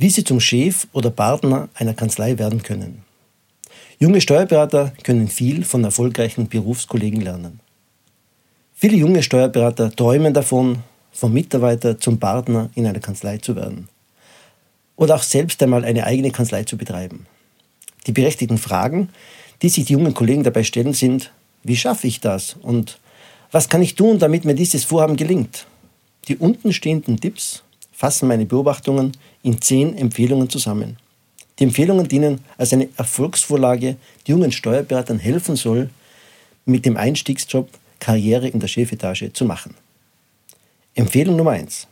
Wie Sie zum Chef oder Partner einer Kanzlei werden können. Junge Steuerberater können viel von erfolgreichen Berufskollegen lernen. Viele junge Steuerberater träumen davon, vom Mitarbeiter zum Partner in einer Kanzlei zu werden. Oder auch selbst einmal eine eigene Kanzlei zu betreiben. Die berechtigten Fragen, die sich die jungen Kollegen dabei stellen, sind, wie schaffe ich das und was kann ich tun, damit mir dieses Vorhaben gelingt? Die untenstehenden Tipps fassen meine Beobachtungen in zehn Empfehlungen zusammen. Die Empfehlungen dienen als eine Erfolgsvorlage, die jungen Steuerberatern helfen soll, mit dem Einstiegsjob Karriere in der Chefetage zu machen. Empfehlung Nummer eins: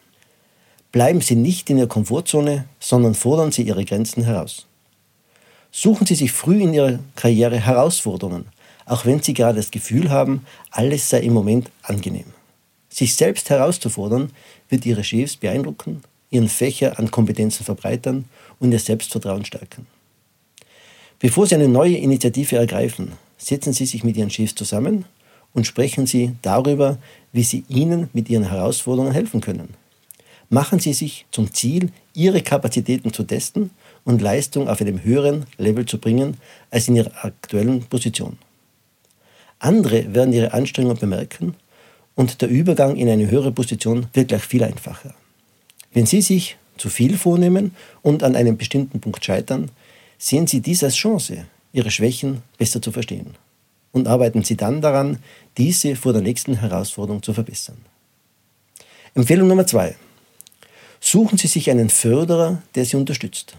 Bleiben Sie nicht in Ihrer Komfortzone, sondern fordern Sie Ihre Grenzen heraus. Suchen Sie sich früh in Ihrer Karriere Herausforderungen, auch wenn Sie gerade das Gefühl haben, alles sei im Moment angenehm. Sich selbst herauszufordern, wird Ihre Chefs beeindrucken, Ihren Fächer an Kompetenzen verbreitern und Ihr Selbstvertrauen stärken. Bevor Sie eine neue Initiative ergreifen, setzen Sie sich mit Ihren Chefs zusammen und sprechen Sie darüber, wie Sie ihnen mit Ihren Herausforderungen helfen können. Machen Sie sich zum Ziel, Ihre Kapazitäten zu testen und Leistung auf einem höheren Level zu bringen als in Ihrer aktuellen Position. Andere werden Ihre Anstrengungen bemerken und der Übergang in eine höhere Position wird gleich viel einfacher. Wenn Sie sich zu viel vornehmen und an einem bestimmten Punkt scheitern, sehen Sie dies als Chance, Ihre Schwächen besser zu verstehen. Und arbeiten Sie dann daran, diese vor der nächsten Herausforderung zu verbessern. Empfehlung Nummer zwei. Suchen Sie sich einen Förderer, der Sie unterstützt.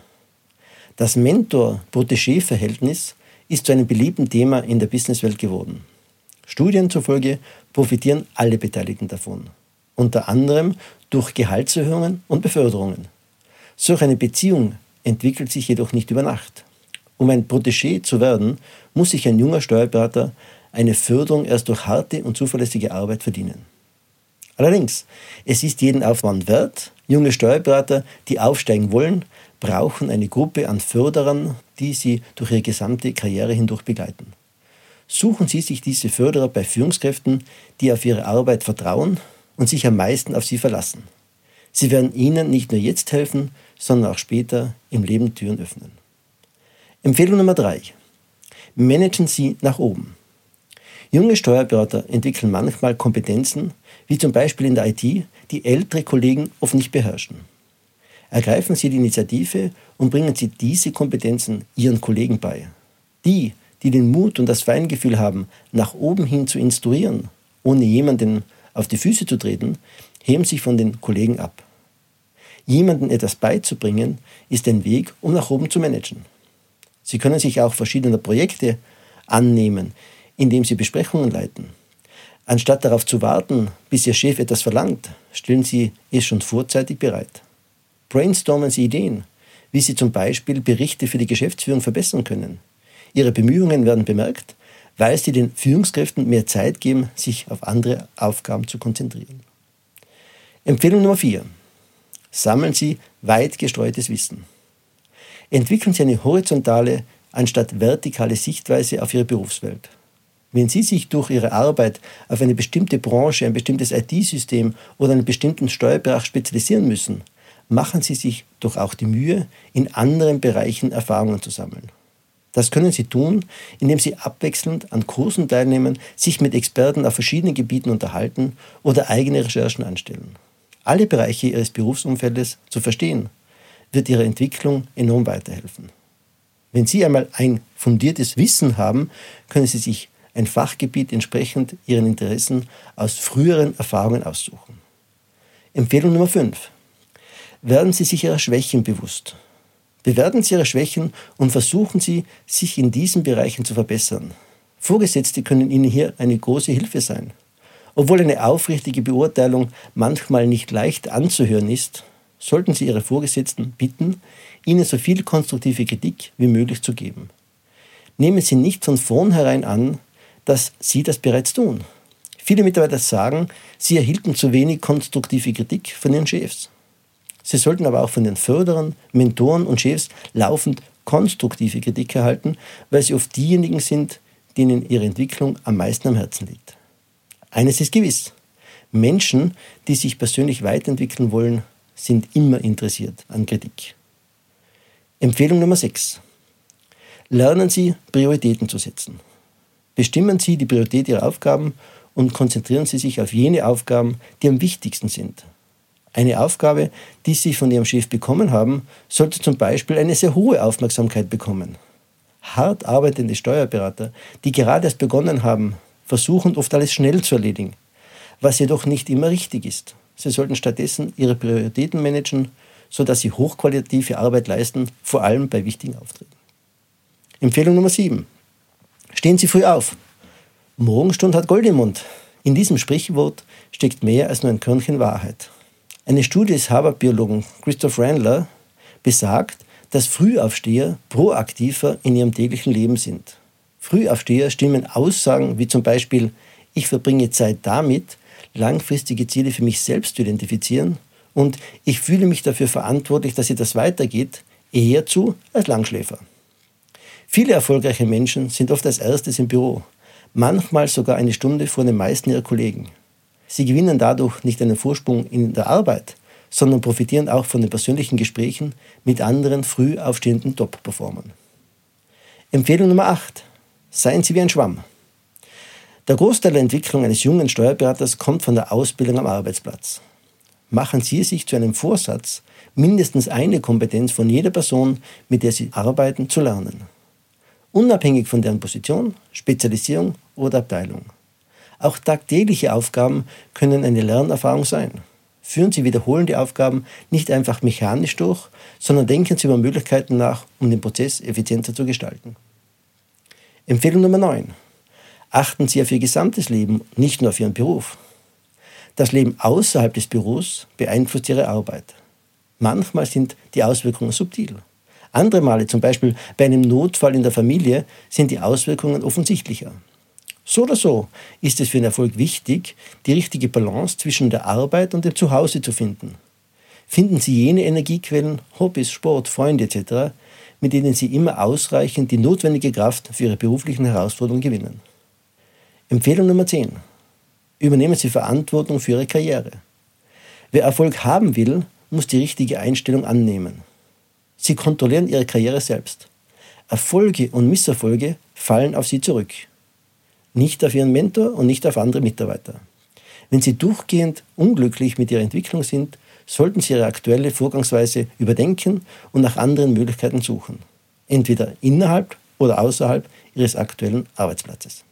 Das Mentor-Protégé-Verhältnis ist zu einem beliebten Thema in der Businesswelt geworden. Studien zufolge profitieren alle Beteiligten davon, unter anderem durch Gehaltserhöhungen und Beförderungen. Solch eine Beziehung entwickelt sich jedoch nicht über Nacht. Um ein Protégé zu werden, muss sich ein junger Steuerberater eine Förderung erst durch harte und zuverlässige Arbeit verdienen. Allerdings, es ist jeden Aufwand wert. Junge Steuerberater, die aufsteigen wollen, brauchen eine Gruppe an Förderern, die sie durch ihre gesamte Karriere hindurch begleiten. Suchen Sie sich diese Förderer bei Führungskräften, die auf ihre Arbeit vertrauen und sich am meisten auf sie verlassen. Sie werden Ihnen nicht nur jetzt helfen, sondern auch später im Leben Türen öffnen. Empfehlung Nummer drei: Managen Sie nach oben. Junge Steuerberater entwickeln manchmal Kompetenzen, wie zum Beispiel in der IT, die ältere Kollegen oft nicht beherrschen. Ergreifen Sie die Initiative und bringen Sie diese Kompetenzen Ihren Kollegen bei. Die, die den Mut und das Feingefühl haben, nach oben hin zu instruieren, ohne jemanden auf die Füße zu treten, heben sich von den Kollegen ab. Jemandem etwas beizubringen, ist ein Weg, um nach oben zu managen. Sie können sich auch verschiedener Projekte annehmen, indem Sie Besprechungen leiten. Anstatt darauf zu warten, bis Ihr Chef etwas verlangt, stellen Sie es schon vorzeitig bereit. Brainstormen Sie Ideen, wie Sie zum Beispiel Berichte für die Geschäftsführung verbessern können. Ihre Bemühungen werden bemerkt, weil sie den Führungskräften mehr Zeit geben, sich auf andere Aufgaben zu konzentrieren. Empfehlung Nummer 4. Sammeln Sie weit gestreutes Wissen. Entwickeln Sie eine horizontale anstatt vertikale Sichtweise auf Ihre Berufswelt. Wenn Sie sich durch Ihre Arbeit auf eine bestimmte Branche, ein bestimmtes IT-System oder einen bestimmten Steuerbereich spezialisieren müssen, machen Sie sich doch auch die Mühe, in anderen Bereichen Erfahrungen zu sammeln. Das können Sie tun, indem Sie abwechselnd an Kursen teilnehmen, sich mit Experten auf verschiedenen Gebieten unterhalten oder eigene Recherchen anstellen. Alle Bereiche Ihres Berufsumfeldes zu verstehen, wird Ihrer Entwicklung enorm weiterhelfen. Wenn Sie einmal ein fundiertes Wissen haben, können Sie sich ein Fachgebiet entsprechend Ihren Interessen aus früheren Erfahrungen aussuchen. Empfehlung Nummer 5. Werden Sie sich Ihrer Schwächen bewusst Bewerten Sie Ihre Schwächen und versuchen Sie, sich in diesen Bereichen zu verbessern. Vorgesetzte können Ihnen hier eine große Hilfe sein. Obwohl eine aufrichtige Beurteilung manchmal nicht leicht anzuhören ist, sollten Sie Ihre Vorgesetzten bitten, Ihnen so viel konstruktive Kritik wie möglich zu geben. Nehmen Sie nicht von vornherein an, dass Sie das bereits tun. Viele Mitarbeiter sagen, sie erhielten zu wenig konstruktive Kritik von ihren Chefs. Sie sollten aber auch von den Förderern, Mentoren und Chefs laufend konstruktive Kritik erhalten, weil sie oft diejenigen sind, denen ihre Entwicklung am meisten am Herzen liegt. Eines ist gewiss. Menschen, die sich persönlich weiterentwickeln wollen, sind immer interessiert an Kritik. Empfehlung Nummer 6. Lernen Sie, Prioritäten zu setzen. Bestimmen Sie die Priorität Ihrer Aufgaben und konzentrieren Sie sich auf jene Aufgaben, die am wichtigsten sind. Eine Aufgabe, die Sie von Ihrem Chef bekommen haben, sollte zum Beispiel eine sehr hohe Aufmerksamkeit bekommen. Hart arbeitende Steuerberater, die gerade erst begonnen haben, versuchen oft alles schnell zu erledigen, was jedoch nicht immer richtig ist. Sie sollten stattdessen Ihre Prioritäten managen, sodass Sie hochqualitative Arbeit leisten, vor allem bei wichtigen Auftritten. Empfehlung Nummer 7. Stehen Sie früh auf. Morgenstund hat Gold im Mund. In diesem Sprichwort steckt mehr als nur ein Körnchen Wahrheit. Eine Studie des Harvard-Biologen Christoph Randler besagt, dass Frühaufsteher proaktiver in ihrem täglichen Leben sind. Frühaufsteher stimmen Aussagen wie zum Beispiel, ich verbringe Zeit damit, langfristige Ziele für mich selbst zu identifizieren und ich fühle mich dafür verantwortlich, dass das weitergeht, eher zu als Langschläfer. Viele erfolgreiche Menschen sind oft als erstes im Büro, manchmal sogar eine Stunde vor den meisten ihrer Kollegen. Sie gewinnen dadurch nicht einen Vorsprung in der Arbeit, sondern profitieren auch von den persönlichen Gesprächen mit anderen früh aufstehenden Top-Performern. Empfehlung Nummer 8. Seien Sie wie ein Schwamm. Der Großteil der Entwicklung eines jungen Steuerberaters kommt von der Ausbildung am Arbeitsplatz. Machen Sie sich zu einem Vorsatz, mindestens eine Kompetenz von jeder Person, mit der Sie arbeiten, zu lernen unabhängig von deren Position, Spezialisierung oder Abteilung. Auch tagtägliche Aufgaben können eine Lernerfahrung sein. Führen Sie wiederholende Aufgaben nicht einfach mechanisch durch, sondern denken Sie über Möglichkeiten nach, um den Prozess effizienter zu gestalten. Empfehlung Nummer 9. Achten Sie auf Ihr gesamtes Leben, nicht nur auf Ihren Beruf. Das Leben außerhalb des Büros beeinflusst Ihre Arbeit. Manchmal sind die Auswirkungen subtil. Andere Male, zum Beispiel bei einem Notfall in der Familie, sind die Auswirkungen offensichtlicher. So oder so ist es für den Erfolg wichtig, die richtige Balance zwischen der Arbeit und dem Zuhause zu finden. Finden Sie jene Energiequellen, Hobbys, Sport, Freunde etc., mit denen Sie immer ausreichend die notwendige Kraft für Ihre beruflichen Herausforderungen gewinnen. Empfehlung Nummer 10. Übernehmen Sie Verantwortung für Ihre Karriere. Wer Erfolg haben will, muss die richtige Einstellung annehmen. Sie kontrollieren ihre Karriere selbst. Erfolge und Misserfolge fallen auf sie zurück. Nicht auf ihren Mentor und nicht auf andere Mitarbeiter. Wenn sie durchgehend unglücklich mit ihrer Entwicklung sind, sollten sie ihre aktuelle Vorgangsweise überdenken und nach anderen Möglichkeiten suchen. Entweder innerhalb oder außerhalb ihres aktuellen Arbeitsplatzes.